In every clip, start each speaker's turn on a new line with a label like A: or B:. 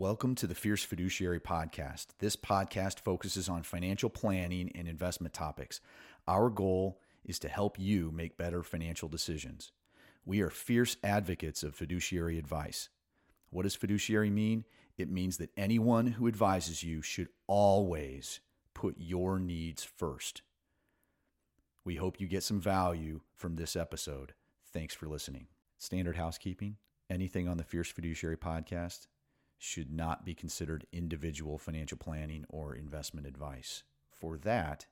A: Welcome to the Fierce Fiduciary Podcast. This podcast focuses on financial planning and investment topics. Our goal is to help you make better financial decisions. We are fierce advocates of fiduciary advice. What does fiduciary mean? It means that anyone who advises you should always put your needs first. We hope you get some value from this episode. Thanks for listening. Standard housekeeping anything on the Fierce Fiduciary podcast should not be considered individual financial planning or investment advice. For that,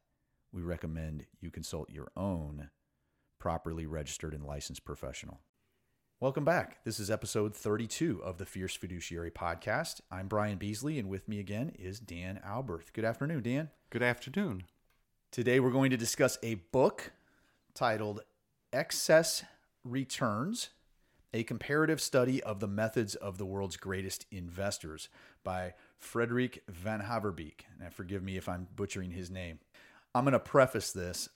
A: we recommend you consult your own properly registered and licensed professional. Welcome back. This is episode 32 of the Fierce Fiduciary Podcast. I'm Brian Beasley, and with me again is Dan Alberth. Good afternoon, Dan.
B: Good afternoon.
A: Today we're going to discuss a book titled Excess Returns a comparative study of the methods of the world's greatest investors by Frederik Vanhaverbeke. Now, forgive me if I'm butchering his name. I'm going to preface this,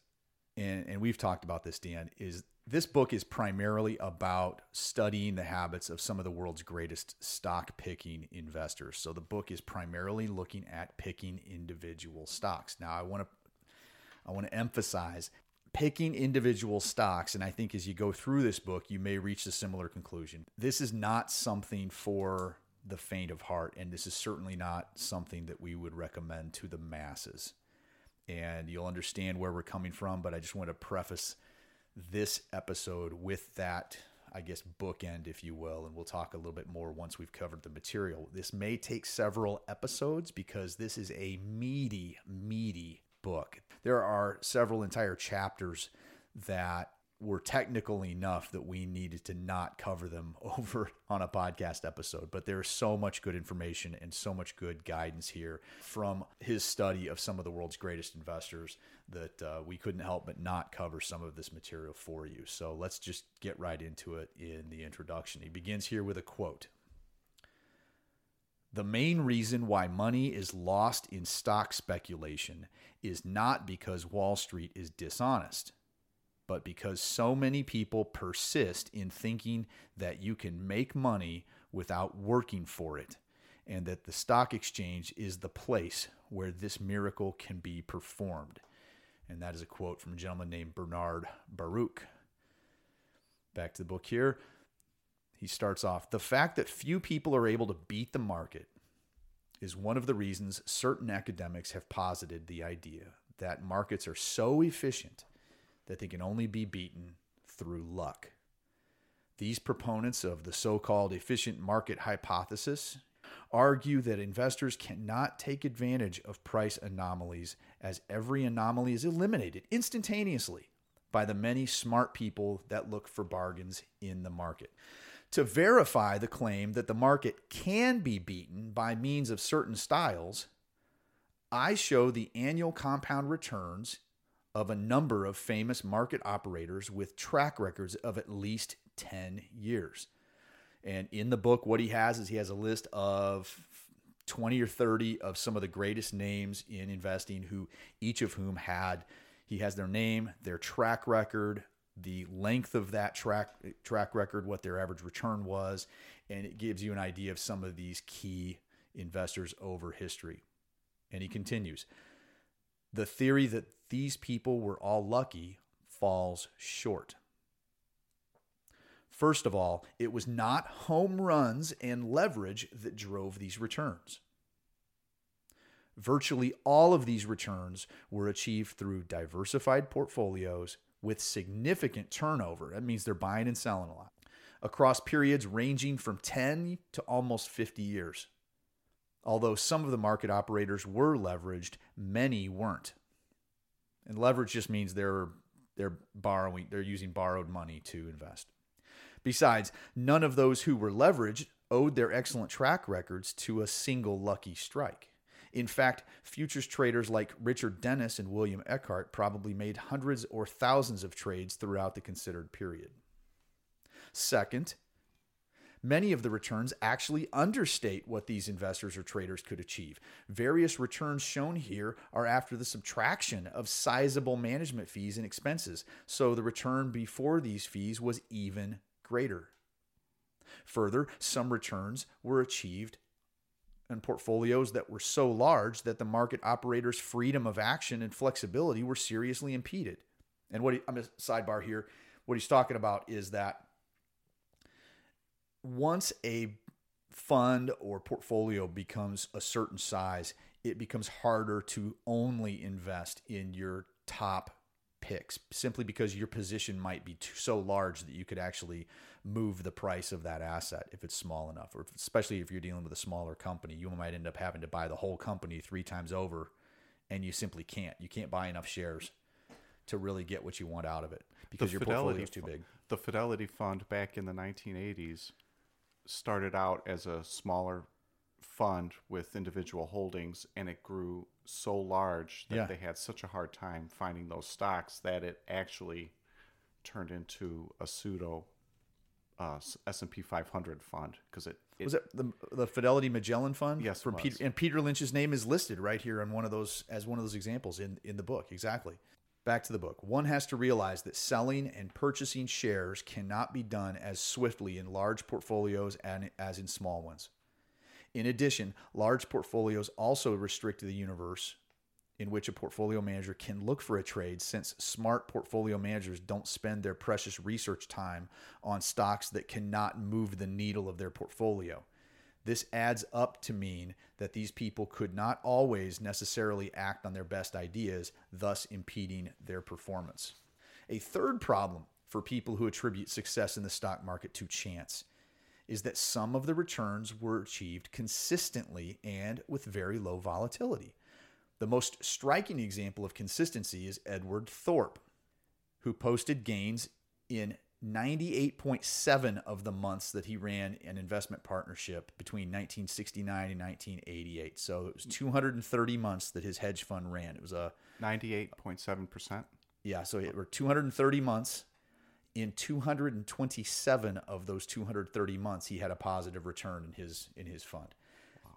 A: and, and we've talked about this, Dan, is this book is primarily about studying the habits of some of the world's greatest stock picking investors. So the book is primarily looking at picking individual stocks. Now I want to I want to emphasize picking individual stocks, and I think as you go through this book, you may reach a similar conclusion. This is not something for the faint of heart, and this is certainly not something that we would recommend to the masses. And you'll understand where we're coming from, but I just want to preface this episode with that, I guess, bookend, if you will, and we'll talk a little bit more once we've covered the material. This may take several episodes because this is a meaty, meaty book. There are several entire chapters that were technical enough that we needed to not cover them over on a podcast episode. But there's so much good information and so much good guidance here from his study of some of the world's greatest investors that uh, we couldn't help but not cover some of this material for you. So let's just get right into it in the introduction. He begins here with a quote. The main reason why money is lost in stock speculation is not because Wall Street is dishonest, but because so many people persist in thinking that you can make money without working for it, and that the stock exchange is the place where this miracle can be performed. And that is a quote from a gentleman named Bernard Baruch. Back to the book here he starts off the fact that few people are able to beat the market is one of the reasons certain academics have posited the idea that markets are so efficient that they can only be beaten through luck. These proponents of the so called efficient market hypothesis argue that investors cannot take advantage of price anomalies as every anomaly is eliminated instantaneously by the many smart people that look for bargains in the market to verify the claim that the market can be beaten by means of certain styles, I show the annual compound returns of a number of famous market operators with track records of at least 10 years. And in the book, what he has is he has a list of 20 or 30 of some of the greatest names in investing, who each of whom had, he has their name, their track record, the length of that track track record, what their average return was, and it gives you an idea of some of these key investors over history. And he continues, the theory that these people were all lucky falls short. First of all, it was not home runs and leverage that drove these returns. Virtually all of these returns were achieved through diversified portfolios with significant turnover. That means they're buying and selling a lot across periods ranging from 10 to almost 50 years. Although some of the market operators were leveraged, many weren't. And leverage just means they're they're borrowing, they're using borrowed money to invest. Besides, none of those who were leveraged owed their excellent track records to a single lucky strike. In fact, futures traders like Richard Dennis and William Eckhardt probably made hundreds or thousands of trades throughout the considered period. Second, many of the returns actually understate what these investors or traders could achieve. Various returns shown here are after the subtraction of sizable management fees and expenses, so the return before these fees was even greater. Further, some returns were achieved and portfolios that were so large that the market operators' freedom of action and flexibility were seriously impeded. And what he, I'm a sidebar here. What he's talking about is that once a fund or portfolio becomes a certain size, it becomes harder to only invest in your top picks simply because your position might be too, so large that you could actually move the price of that asset if it's small enough, or especially if you're dealing with a smaller company, you might end up having to buy the whole company three times over, and you simply can't. You can't buy enough shares to really get what you want out of it because
B: The
A: your
B: Fidelity
A: portfolio is too big.
B: The Fidelity Fund back in the 1980s started out as a smaller fund with individual holdings, and it grew so large that
A: Yeah.
B: they had such a hard time finding those stocks that it actually turned into a pseudo uh, S and P 500 fund because it, it
A: Was it the the Fidelity Magellan Fund?
B: Yes,
A: From. Peter, and Peter Lynch's name is listed right here on one of those as one of those examples in in the book. Exactly. Back to the book. One has to realize that selling and purchasing shares cannot be done as swiftly in large portfolios and as in small ones. In addition, large portfolios also restrict the universe in which a portfolio manager can look for a trade since smart portfolio managers don't spend their precious research time on stocks that cannot move the needle of their portfolio. This adds up to mean that these people could not always necessarily act on their best ideas, thus impeding their performance. A third problem for people who attribute success in the stock market to chance is that some of the returns were achieved consistently and with very low volatility. The most striking example of consistency is Edward Thorp, who posted gains in 98.7 of the months that he ran an investment partnership between 1969 and 1988. So it was 230 months that his hedge fund ran. It was a
B: 98.7%.
A: yeah, so it were 230 months. In 227 of those 230 months, he had a positive return in his in his fund.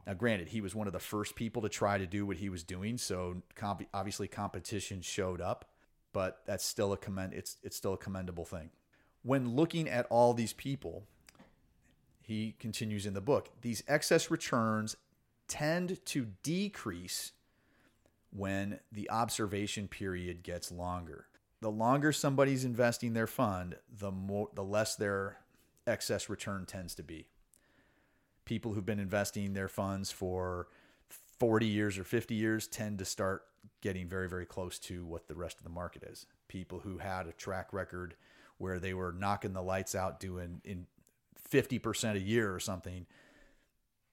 A: Now, granted, he was one of the first people to try to do what he was doing, so comp- obviously competition showed up, but that's still a commend. It's it's still a commendable thing. When looking at all these people, he continues in the book. These excess returns tend to decrease when the observation period gets longer. The longer somebody's investing their fund, the more the less their excess return tends to be. People who've been investing their funds for 40 years or 50 years tend to start getting very very close to what the rest of the market is. People who had a track record where they were knocking the lights out doing in 50% a year or something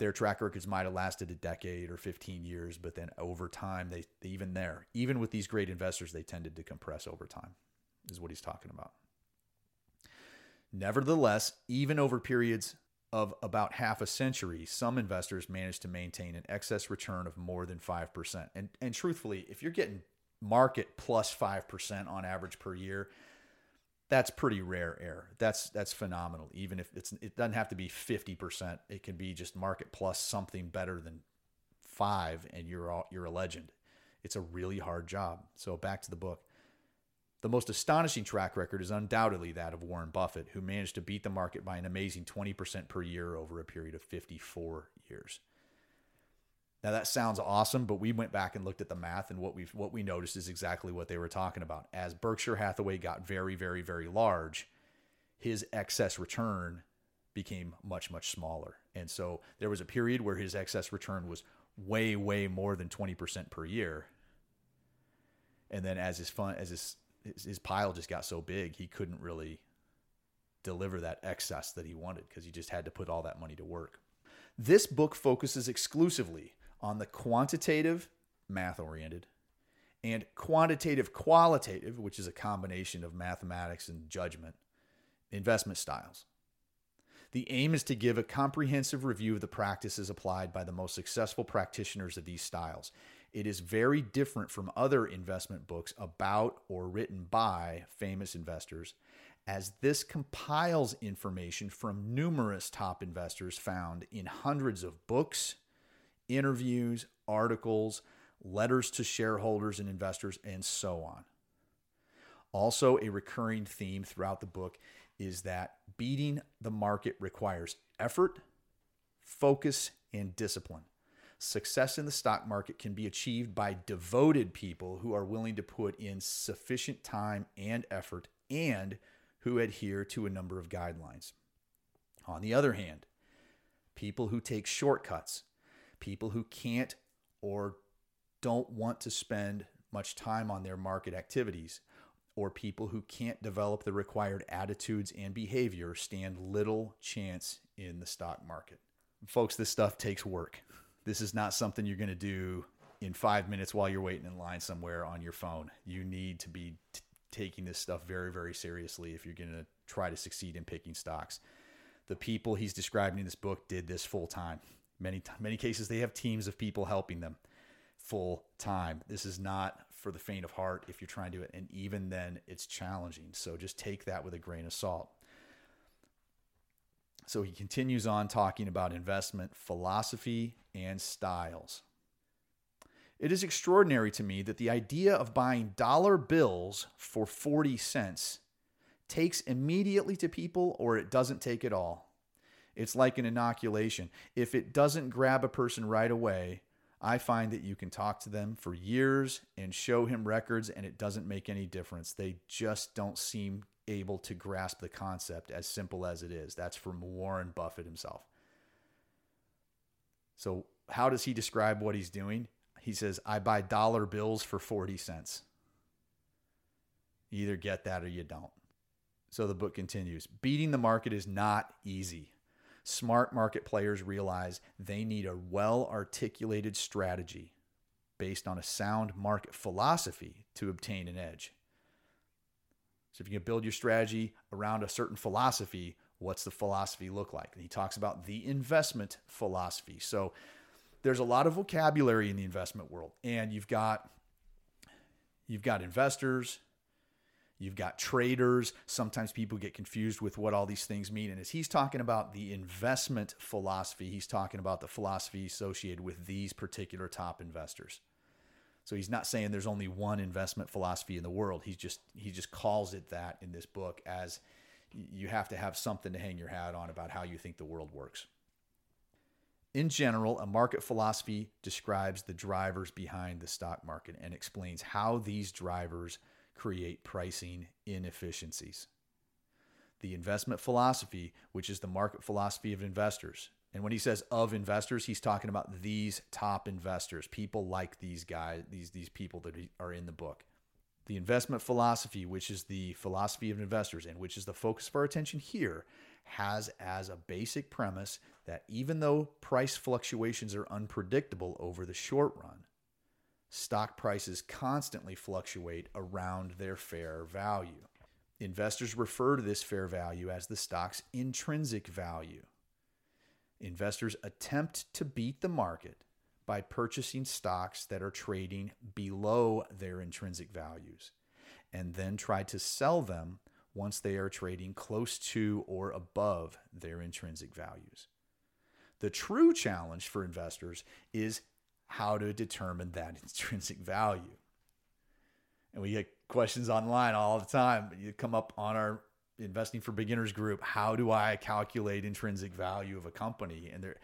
A: their track records might have lasted a decade or 15 years, but then over time, they, even there, even with these great investors, they tended to compress over time, is what he's talking about. Nevertheless, even over periods of about half a century, some investors managed to maintain an excess return of more than 5%. And, and truthfully, if you're getting market plus 5% on average per year, that's pretty rare air. That's that's phenomenal. Even if it's it doesn't have to be 50%. It can be just market plus something better than 5 and you're all, you're a legend. It's a really hard job. So back to the book. The most astonishing track record is undoubtedly that of Warren Buffett, who managed to beat the market by an amazing 20% per year over a period of 54 years. Now that sounds awesome, but we went back and looked at the math, and what we what we noticed is exactly what they were talking about. As Berkshire Hathaway got very, very, very large, his excess return became much, much smaller. And so there was a period where his excess return was way, way more than 20% per year. And then as his fun as his his, his pile just got so big, he couldn't really deliver that excess that he wanted because he just had to put all that money to work. This book focuses exclusively on the quantitative, math oriented, and quantitative qualitative, which is a combination of mathematics and judgment, investment styles. The aim is to give a comprehensive review of the practices applied by the most successful practitioners of these styles. It is very different from other investment books about or written by famous investors, as this compiles information from numerous top investors found in hundreds of books, interviews, articles, letters to shareholders and investors, and so on. Also, a recurring theme throughout the book is that beating the market requires effort, focus, and discipline. Success in the stock market can be achieved by devoted people who are willing to put in sufficient time and effort and who adhere to a number of guidelines. On the other hand, people who take shortcuts, people who can't or don't want to spend much time on their market activities, or people who can't develop the required attitudes and behavior stand little chance in the stock market. Folks, this stuff takes work. This is not something you're going to do in five minutes while you're waiting in line somewhere on your phone. You need to be t- taking this stuff very, very seriously if you're going to try to succeed in picking stocks. The people he's describing in this book did this full time. Many, many cases, they have teams of people helping them full time. This is not for the faint of heart if you're trying to do it. And even then, it's challenging. So just take that with a grain of salt. So he continues on talking about investment philosophy and styles. It is extraordinary to me that the idea of buying dollar bills for 40 cents takes immediately to people or it doesn't take at all. It's like an inoculation. If it doesn't grab a person right away, I find that you can talk to them for years and show him records, and it doesn't make any difference. They just don't seem able to grasp the concept as simple as it is. That's from Warren Buffett himself. So, how does he describe what he's doing? He says, I buy dollar bills for 40 cents. You either get that or you don't. So the book continues Beating the market is not easy. Smart market players realize they need a well articulated strategy based on a sound market philosophy to obtain an edge. So, if you can build your strategy around a certain philosophy, what's the philosophy look like? And he talks about the investment philosophy. So, there's a lot of vocabulary in the investment world, and you've got you've got investors, You've got traders. Sometimes people get confused with what all these things mean. And as he's talking about the investment philosophy, he's talking about the philosophy associated with these particular top investors. So he's not saying there's only one investment philosophy in the world. He's just he just calls it that in this book as you have to have something to hang your hat on about how you think the world works. In general, a market philosophy describes the drivers behind the stock market and explains how these drivers create pricing inefficiencies. The investment philosophy, which is the market philosophy of investors. And when he says of investors, he's talking about these top investors, people like these guys, these, these people that are in the book. The investment philosophy, which is the philosophy of investors and which is the focus of our attention here, has as a basic premise that even though price fluctuations are unpredictable over the short run, stock prices constantly fluctuate around their fair value. Investors refer to this fair value as the stock's intrinsic value. Investors attempt to beat the market by purchasing stocks that are trading below their intrinsic values and then try to sell them once they are trading close to or above their intrinsic values. The true challenge for investors is how to determine that intrinsic value. And we get questions online all the time. You come up on our investing for beginners group. How do I calculate intrinsic value of a company? And there,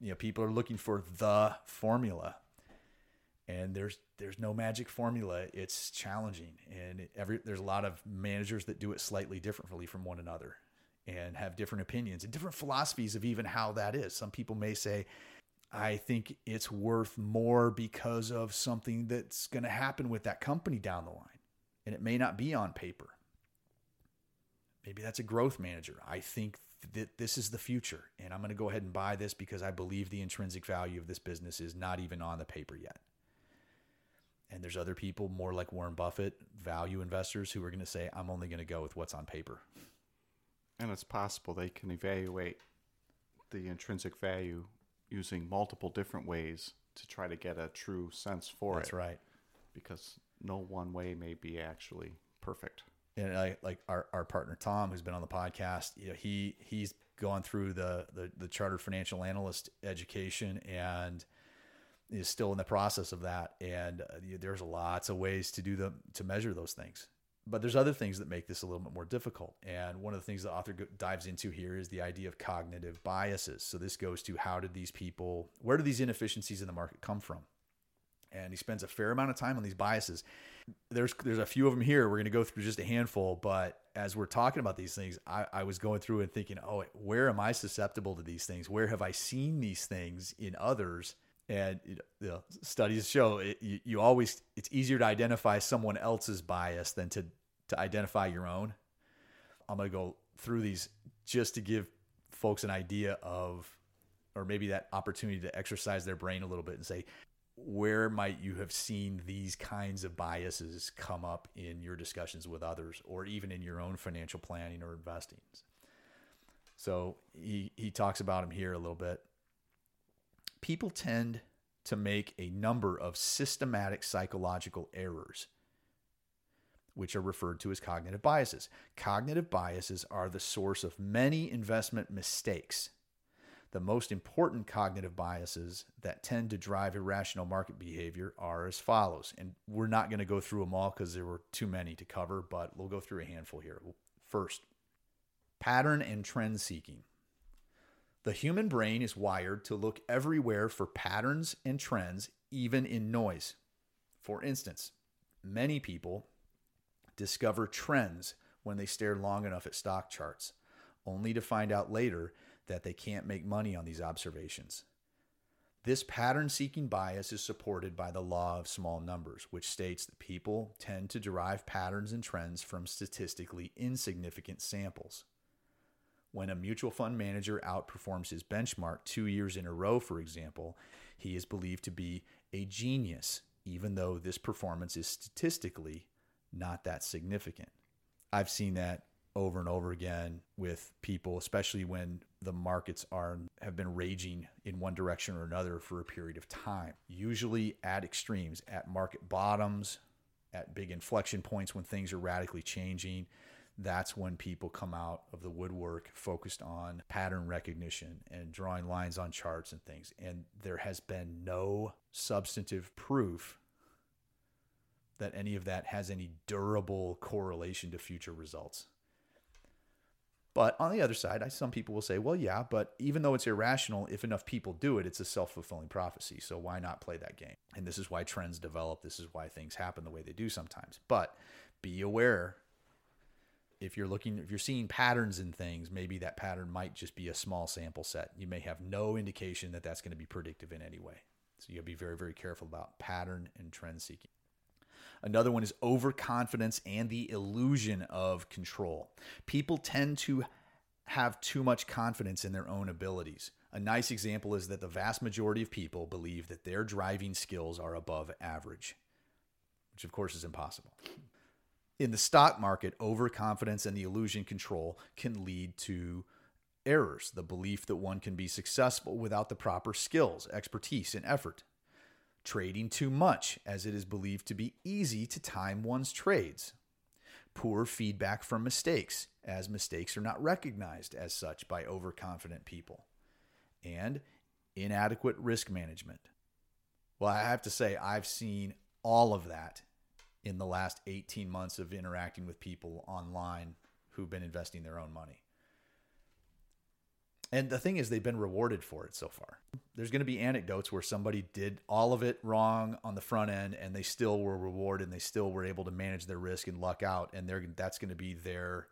A: you know, people are looking for the formula. And there's there's no magic formula. It's challenging, and every there's a lot of managers that do it slightly differently from one another, and have different opinions and different philosophies of even how that is. Some people may say, I think it's worth more because of something that's going to happen with that company down the line. And it may not be on paper. Maybe that's a growth manager. I think that this is the future. And I'm going to go ahead and buy this because I believe the intrinsic value of this business is not even on the paper yet. And there's other people, more like Warren Buffett, value investors, who are going to say, I'm only going to go with what's on paper.
B: And it's possible they can evaluate the intrinsic value using multiple different ways to try to get a true sense for
A: That's
B: it.
A: That's right.
B: Because no one way may be actually perfect.
A: And I like our, our partner Tom, who's been on the podcast. You know, he he's gone through the the, the chartered financial analyst education and is still in the process of that. And uh, there's lots of ways to do them to measure those things. but there's other things that make this a little bit more difficult. And one of the things the author dives into here is the idea of cognitive biases. So this goes to how did these people, where do these inefficiencies in the market come from? And he spends a fair amount of time on these biases. There's there's a few of them here. We're going to go through just a handful, but as we're talking about these things, I, I was going through and thinking, oh, where am I susceptible to these things? Where have I seen these things in others? and you know, studies show it, you, you always it's easier to identify someone else's bias than to to identify your own i'm going to go through these just to give folks an idea of or maybe that opportunity to exercise their brain a little bit and say where might you have seen these kinds of biases come up in your discussions with others or even in your own financial planning or investing so he, he talks about them here a little bit people tend to make a number of systematic psychological errors, which are referred to as cognitive biases. Cognitive biases are the source of many investment mistakes. The most important cognitive biases that tend to drive irrational market behavior are as follows. And we're not going to go through them all because there were too many to cover, but we'll go through a handful here. First, pattern and trend seeking. The human brain is wired to look everywhere for patterns and trends, even in noise. For instance, many people discover trends when they stare long enough at stock charts, only to find out later that they can't make money on these observations. This pattern seeking bias is supported by the law of small numbers, which states that people tend to derive patterns and trends from statistically insignificant samples. When a mutual fund manager outperforms his benchmark two years in a row, for example, he is believed to be a genius, even though this performance is statistically not that significant. I've seen that over and over again with people, especially when the markets are have been raging in one direction or another for a period of time. Usually at extremes, at market bottoms, at big inflection points when things are radically changing that's when people come out of the woodwork focused on pattern recognition and drawing lines on charts and things. And there has been no substantive proof that any of that has any durable correlation to future results. But on the other side, I, some people will say, well, yeah, but even though it's irrational, if enough people do it, it's a self fulfilling prophecy. So why not play that game? And this is why trends develop. This is why things happen the way they do sometimes. But be aware if you're looking if you're seeing patterns in things maybe that pattern might just be a small sample set you may have no indication that that's going to be predictive in any way so you got to be very very careful about pattern and trend seeking another one is overconfidence and the illusion of control. People tend to have too much confidence in their own abilities. A nice example is that the vast majority of people believe that their driving skills are above average which of course is impossible. In the stock market, overconfidence and the illusion control can lead to errors, the belief that one can be successful without the proper skills, expertise, and effort. Trading too much, as it is believed to be easy to time one's trades. Poor feedback from mistakes, as mistakes are not recognized as such by overconfident people. And inadequate risk management. Well, I have to say, I've seen all of that in the last 18 months of interacting with people online who've been investing their own money. And the thing is, they've been rewarded for it so far. There's going to be anecdotes where somebody did all of it wrong on the front end and they still were rewarded and they still were able to manage their risk and luck out. And they're, that's going to be their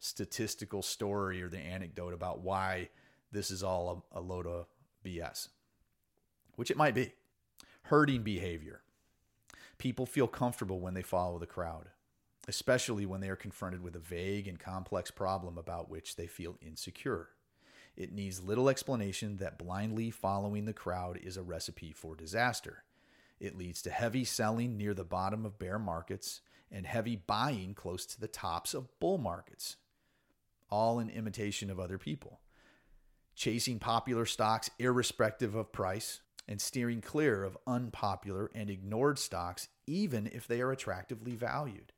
A: statistical story or the anecdote about why this is all a, a load of BS, which it might be. Herding behavior. People feel comfortable when they follow the crowd, especially when they are confronted with a vague and complex problem about which they feel insecure. It needs little explanation that blindly following the crowd is a recipe for disaster. It leads to heavy selling near the bottom of bear markets and heavy buying close to the tops of bull markets, all in imitation of other people. Chasing popular stocks irrespective of price, and steering clear of unpopular and ignored stocks, even if they are attractively valued.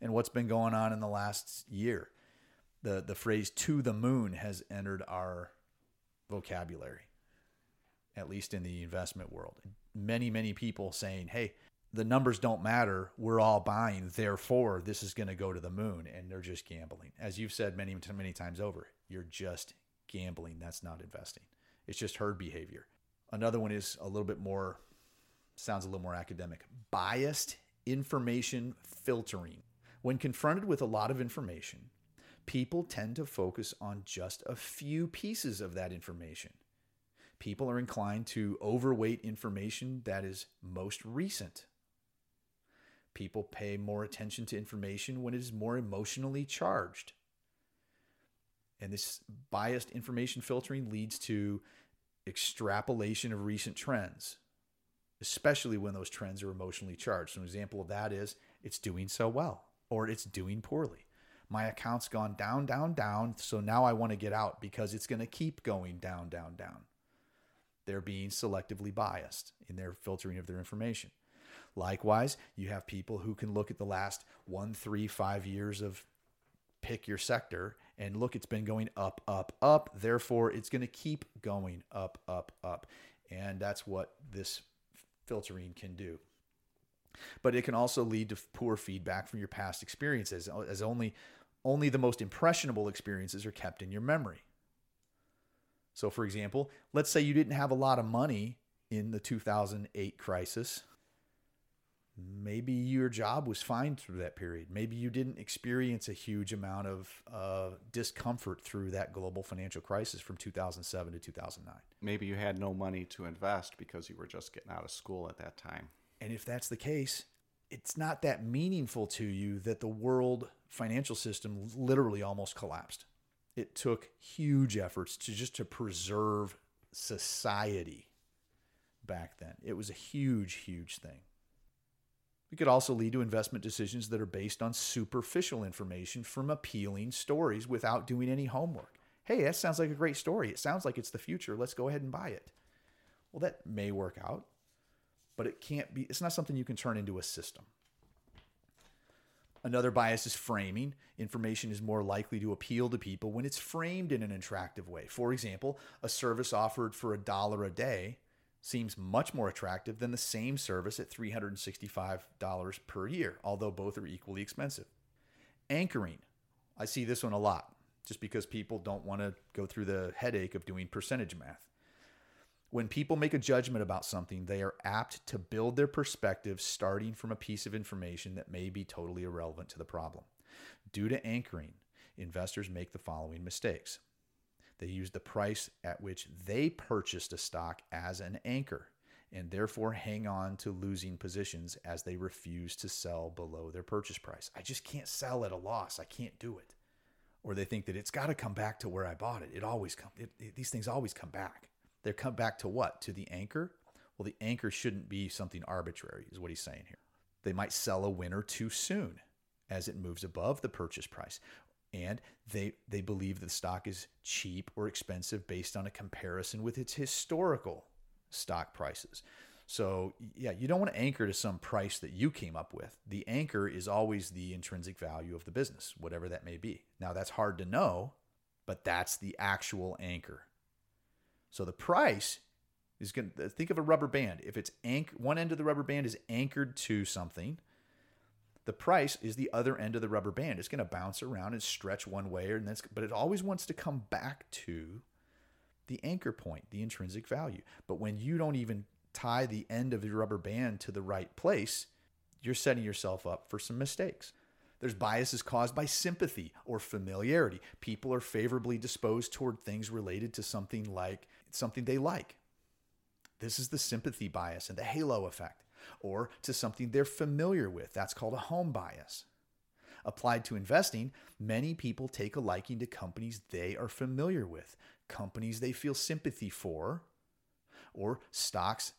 A: And what's been going on in the last year? The, the phrase to the moon has entered our vocabulary, at least in the investment world. Many, many people saying, hey, the numbers don't matter. We're all buying. Therefore, this is going to go to the moon. And they're just gambling. As you've said many, many times over, you're just gambling. That's not investing. It's just herd behavior. Another one is a little bit more, sounds a little more academic biased information filtering. When confronted with a lot of information, people tend to focus on just a few pieces of that information. People are inclined to overweight information that is most recent. People pay more attention to information when it is more emotionally charged. And this biased information filtering leads to extrapolation of recent trends, especially when those trends are emotionally charged. So, an example of that is it's doing so well or it's doing poorly. My account's gone down, down, down. So now I want to get out because it's going to keep going down, down, down. They're being selectively biased in their filtering of their information. Likewise, you have people who can look at the last one, three, five years of pick your sector and look, it's been going up, up, up. Therefore, it's going to keep going up, up, up. And that's what this filtering can do. But it can also lead to poor feedback from your past experiences, as only only the most impressionable experiences are kept in your memory. So, for example, let's say you didn't have a lot of money in the 2008 crisis maybe your job was fine through that period. Maybe you didn't experience a huge amount of uh, discomfort through that global financial crisis from 2007 to 2009.
B: Maybe you had no money to invest because you were just getting out of school at that time.
A: And if that's the case, it's not that meaningful to you that the world financial system literally almost collapsed. It took huge efforts to just to preserve society back then. It was a huge, huge thing. It could also lead to investment decisions that are based on superficial information from appealing stories without doing any homework. Hey, that sounds like a great story. It sounds like it's the future. Let's go ahead and buy it. Well, that may work out, but it can't be, it's not something you can turn into a system. Another bias is framing. Information is more likely to appeal to people when it's framed in an attractive way. For example, a service offered for a dollar a day seems much more attractive than the same service at $365 per year, although both are equally expensive. Anchoring. I see this one a lot just because people don't want to go through the headache of doing percentage math. When people make a judgment about something, they are apt to build their perspective starting from a piece of information that may be totally irrelevant to the problem. Due to anchoring, investors make the following mistakes. They use the price at which they purchased a stock as an anchor and therefore hang on to losing positions as they refuse to sell below their purchase price. I just can't sell at a loss. I can't do it. Or they think that it's got to come back to where I bought it. It always comes. these things always come back. They come back to what? To the anchor? Well, the anchor shouldn't be something arbitrary, is what he's saying here. They might sell a winner too soon as it moves above the purchase price and they they believe the stock is cheap or expensive based on a comparison with its historical stock prices. So, yeah, you don't want to anchor to some price that you came up with. The anchor is always the intrinsic value of the business, whatever that may be. Now, that's hard to know, but that's the actual anchor. So, the price is going to think of a rubber band. If it's anch- one end of the rubber band is anchored to something, the price is the other end of the rubber band. It's going to bounce around and stretch one way, or, and that's, but it always wants to come back to the anchor point, the intrinsic value. But when you don't even tie the end of your rubber band to the right place, you're setting yourself up for some mistakes. There's biases caused by sympathy or familiarity. People are favorably disposed toward things related to something like something they like. This is the sympathy bias and the halo effect or to something they're familiar with. That's called a home bias. Applied to investing, many people take a liking to companies they are familiar with, companies they feel sympathy for, or stocks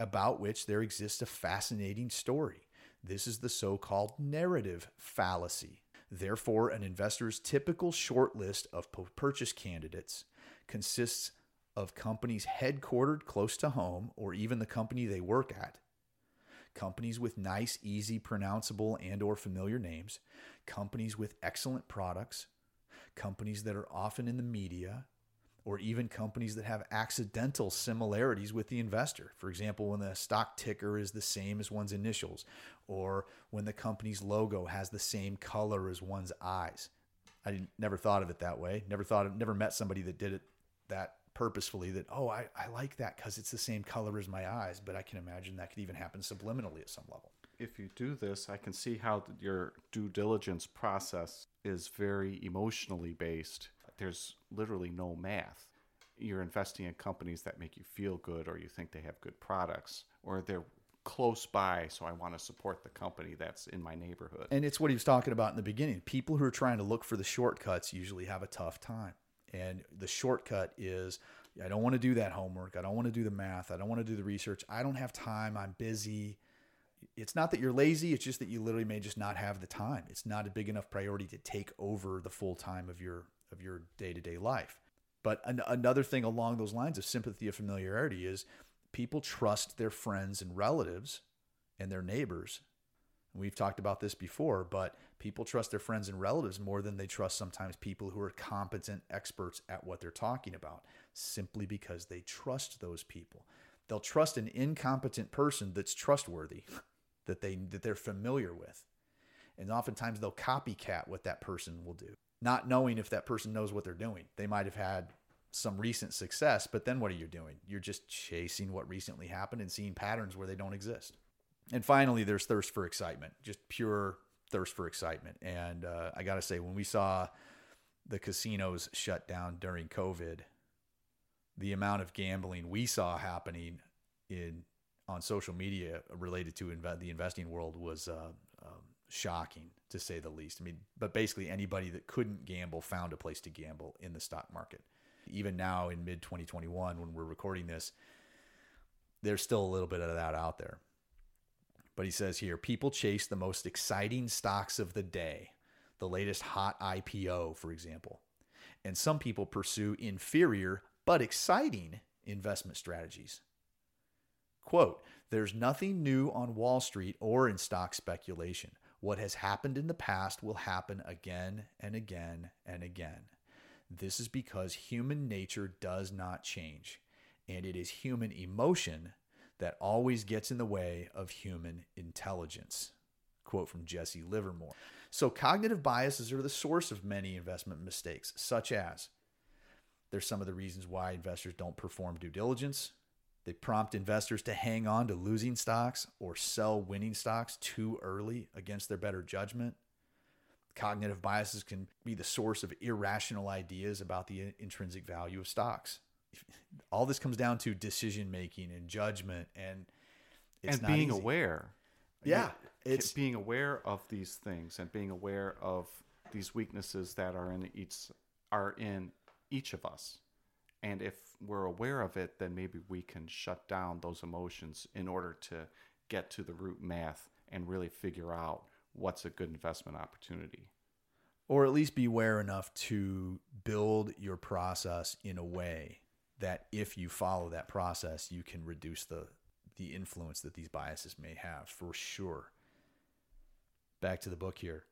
A: about which there exists a fascinating story. This is the so called narrative fallacy. Therefore, an investor's typical short list of purchase candidates consists of companies headquartered close to home or even the company they work at, companies with nice, easy, pronounceable and or familiar names, companies with excellent products, companies that are often in the media, or even companies that have accidental similarities with the investor. For example, when the stock ticker is the same as one's initials, or when the company's logo has the same color as one's eyes. I never thought of it that way. Never thought of, never met somebody that did it that purposefully that, oh, I, I like that because it's the same color as my eyes. But I can imagine that could even happen subliminally at some level.
B: If you do this, I can see how your due diligence process is very emotionally based there's literally no math. You're investing in companies that make you feel good or you think they have good products or they're close by, so I want to support the company that's in my neighborhood.
A: And it's what he was talking about in the beginning. People who are trying to look for the shortcuts usually have a tough time. And the shortcut is I don't want to do that homework. I don't want to do the math. I don't want to do the research. I don't have time. I'm busy. It's not that you're lazy, it's just that you literally may just not have the time. It's not a big enough priority to take over the full time of your of your day to day life. But an- another thing along those lines of sympathy of familiarity is people trust their friends and relatives and their neighbors. We've talked about this before, but people trust their friends and relatives more than they trust sometimes people who are competent experts at what they're talking about, simply because they trust those people. They'll trust an incompetent person that's trustworthy, that they that they're familiar with. And oftentimes they'll copycat what that person will do not knowing if that person knows what they're doing. They might have had some recent success, but then what are you doing? You're just chasing what recently happened and seeing patterns where they don't exist. And finally, there's thirst for excitement, just pure thirst for excitement. And uh, I got to say, when we saw the casinos shut down during COVID, the amount of gambling we saw happening in on social media related to inv- the investing world was uh, um, shocking to say the least. I mean, but basically anybody that couldn't gamble found a place to gamble in the stock market. Even now in mid 2021 when we're recording this, there's still a little bit of that out there. But he says here, people chase the most exciting stocks of the day, the latest hot IPO, for example. And some people pursue inferior but exciting investment strategies. Quote, there's nothing new on Wall Street or in stock speculation. What has happened in the past will happen again and again and again. This is because human nature does not change, and it is human emotion that always gets in the way of human intelligence. Quote from Jesse Livermore. So, cognitive biases are the source of many investment mistakes, such as there's some of the reasons why investors don't perform due diligence, they prompt investors to hang on to losing stocks or sell winning stocks too early against their better judgment. Cognitive biases can be the source of irrational ideas about the intrinsic value of stocks. All this comes down to decision making and judgment and
B: and being easy. aware.
A: Yeah, it's
B: being aware of these things and being aware of these weaknesses that are in each are in each of us. And if we're aware of it, then maybe we can shut down those emotions in order to get to the root math and really figure out what's a good investment opportunity.
A: Or at least be aware enough to build your process in a way that if you follow that process, you can reduce the, the influence that these biases may have for sure. Back to the book here.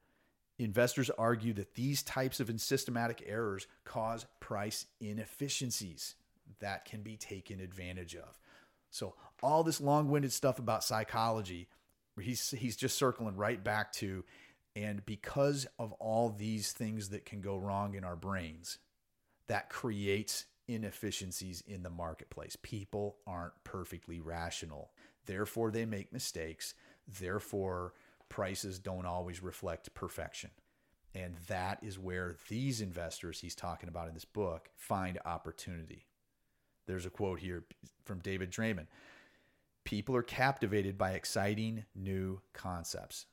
A: Investors argue that these types of systematic errors cause price inefficiencies that can be taken advantage of. So, all this long winded stuff about psychology, he's, he's just circling right back to, and because of all these things that can go wrong in our brains, that creates inefficiencies in the marketplace. People aren't perfectly rational. Therefore, they make mistakes. Therefore, prices don't always reflect perfection. And that is where these investors he's talking about in this book find opportunity. There's a quote here from David Dreman People are captivated by exciting new concepts.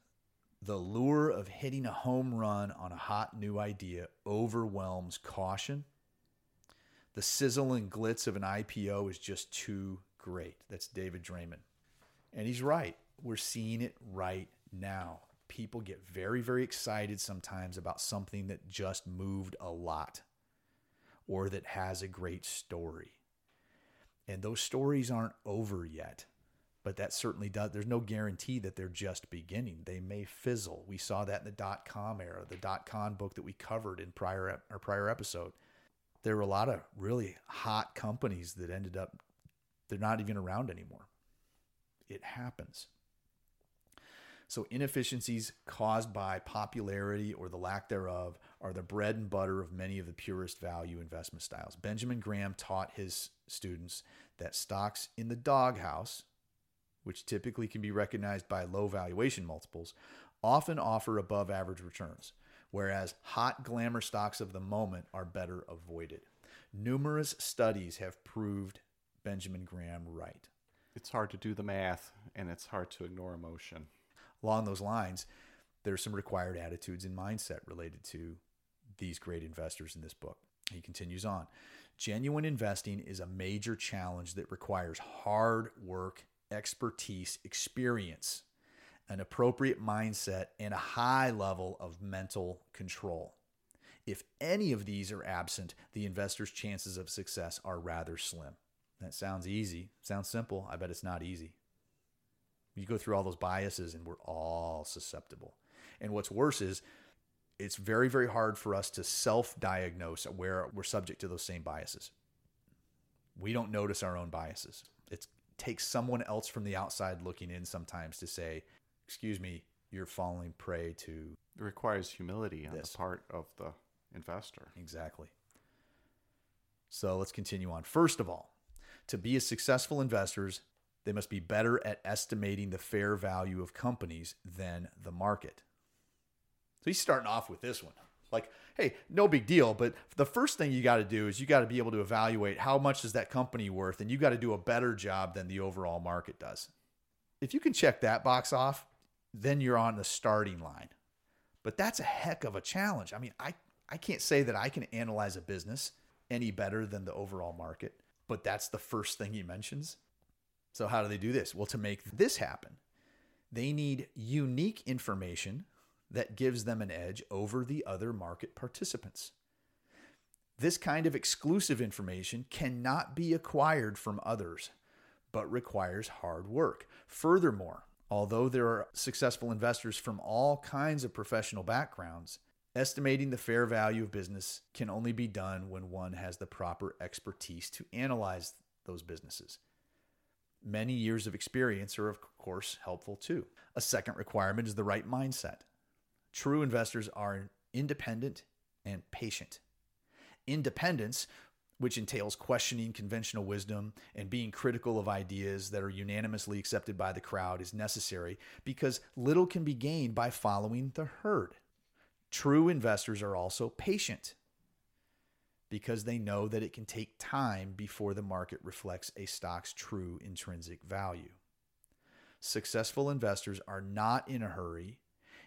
A: The lure of hitting a home run on a hot new idea overwhelms caution. The sizzle and glitz of an IPO is just too great. That's David Dreman. And he's right. We're seeing it right now. People get very, very excited sometimes about something that just moved a lot or that has a great story. And those stories aren't over yet, but that certainly does. There's no guarantee that they're just beginning. They may fizzle. We saw that in the dot com era, the dot com book that we covered in prior our prior episode. There were a lot of really hot companies that ended up, they're not even around anymore. It happens. So, inefficiencies caused by popularity or the lack thereof are the bread and butter of many of the purest value investment styles. Benjamin Graham taught his students that stocks in the doghouse, which typically can be recognized by low valuation multiples, often offer above average returns, whereas hot glamour stocks of the moment are better avoided. Numerous studies have proved Benjamin Graham right.
B: It's hard to do the math and it's hard to ignore emotion.
A: Along those lines, there's some required attitudes and mindset related to these great investors in this book. He continues on. Genuine investing is a major challenge that requires hard work, expertise, experience, an appropriate mindset, and a high level of mental control. If any of these are absent, the investor's chances of success are rather slim. That sounds easy, sounds simple. I bet it's not easy. You go through all those biases, and we're all susceptible. And what's worse is it's very, very hard for us to self diagnose where we're subject to those same biases. We don't notice our own biases. It takes someone else from the outside looking in sometimes to say, Excuse me, you're falling prey to.
B: It requires humility on
A: This.
B: the part of the investor.
A: Exactly. So let's continue on. First of all, to be a successful investors, they must be better at estimating the fair value of companies than the market. So he's starting off with this one. Like, hey, no big deal, but the first thing you got to do is you got to be able to evaluate how much is that company worth and you got to do a better job than the overall market does. If you can check that box off, then you're on the starting line. But that's a heck of a challenge. I mean, I I can't say that I can analyze a business any better than the overall market, but that's the first thing he mentions. So, how do they do this? Well, to make this happen, they need unique information that gives them an edge over the other market participants. This kind of exclusive information cannot be acquired from others, but requires hard work. Furthermore, although there are successful investors from all kinds of professional backgrounds, estimating the fair value of business can only be done when one has the proper expertise to analyze those businesses. Many years of experience are, of course, helpful too. A second requirement is the right mindset. True investors are independent and patient. Independence, which entails questioning conventional wisdom and being critical of ideas that are unanimously accepted by the crowd, is necessary because little can be gained by following the herd. True investors are also patient because they know that it can take time before the market reflects a stock's true intrinsic value. Successful investors are not in a hurry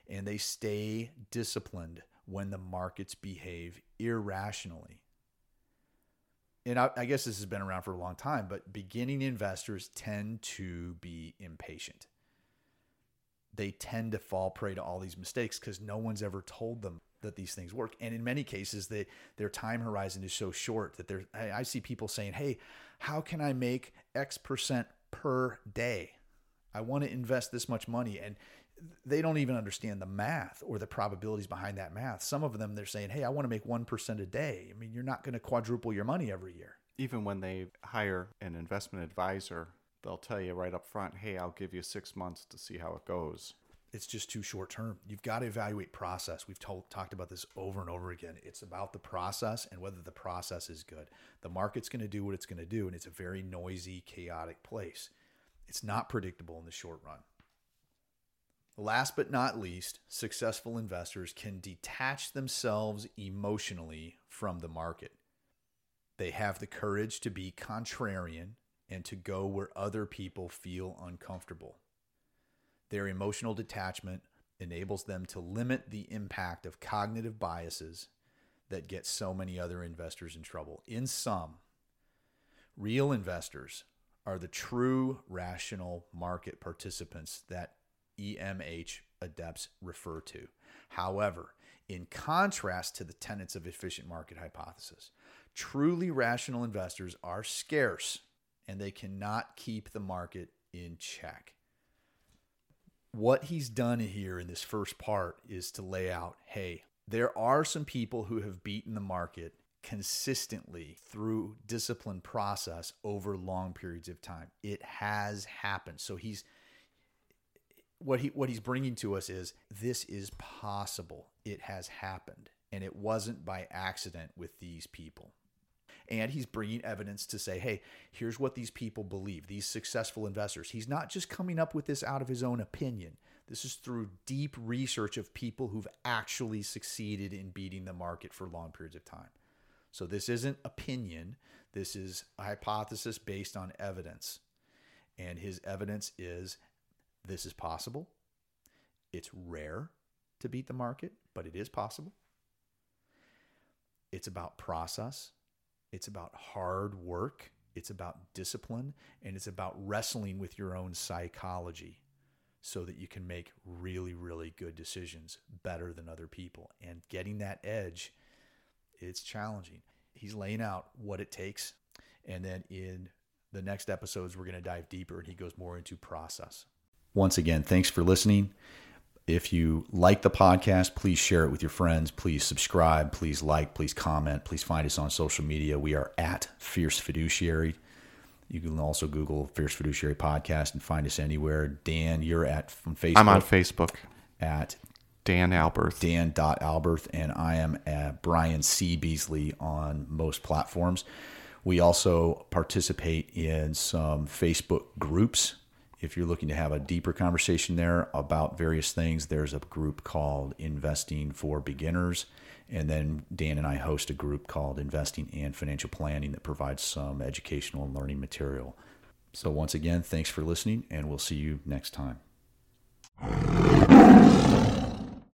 A: and they stay disciplined when the markets behave irrationally. And I, I guess this has been around for a long time, but beginning investors tend to be impatient. They tend to fall prey to all these mistakes because no one's ever told them that these things work. And in many cases, they, their time horizon is so short that they're, I, I see people saying, Hey, how can I make X percent per day? I want to invest this much money. And they don't even understand the math or the probabilities behind that math. Some of them, they're saying, Hey, I want to make 1% a day. I mean, you're not going to quadruple your money every year.
B: Even when they hire an investment advisor, they'll tell you right up front, hey, I'll give you six months to see how it goes.
A: It's just too short term. You've got to evaluate process. We've told, talked about this over and over again. It's about the process and whether the process is good. The market's going to do what it's going to do, and it's a very noisy, chaotic place. It's not predictable in the short run. Last but not least, successful investors can detach themselves emotionally from the market. They have the courage to be contrarian and to go where other people feel uncomfortable. Their emotional detachment enables them to limit the impact of cognitive biases that get so many other investors in trouble. In sum, real investors are the true rational market participants that EMH adepts refer to. However, in contrast to the tenets of efficient market hypothesis, truly rational investors are scarce and they cannot keep the market in check. What he's done here in this first part is to lay out hey, there are some people who have beaten the market consistently through disciplined process over long periods of time. It has happened. So he's what he what he's bringing to us is this is possible. It has happened and it wasn't by accident with these people. And he's bringing evidence to say, hey, here's what these people believe, these successful investors. He's not just coming up with this out of his own opinion. This is through deep research of people who've actually succeeded in beating the market for long periods of time. So this isn't opinion, this is a hypothesis based on evidence. And his evidence is this is possible. It's rare to beat the market, but it is possible. It's about process, it's about hard work, it's about discipline, and it's about wrestling with your own psychology so that you can make really, really good decisions better than other people. And getting that edge, it's challenging. He's laying out what it takes. And then in the next episodes, we're going to dive deeper and he goes more into process. Once again, thanks for listening. If you like the podcast, please share it with your friends. Please subscribe. Please like. Please comment. Please find us on social media. We are at Fierce Fiduciary. You can also Google Fierce Fiduciary Podcast and find us anywhere. Dan, you're at on Facebook.
B: I'm on Facebook
A: at
B: Dan Alberth.
A: Dan.Alberth, and I am at Brian C. Beasley on most platforms. We also participate in some Facebook groups if you're looking to have a deeper conversation there about various things, there's a group called Investing for Beginners. And then Dan and I host a group called Investing and Financial Planning that provides some educational and learning material. So, once again, thanks for listening, and we'll see you next time.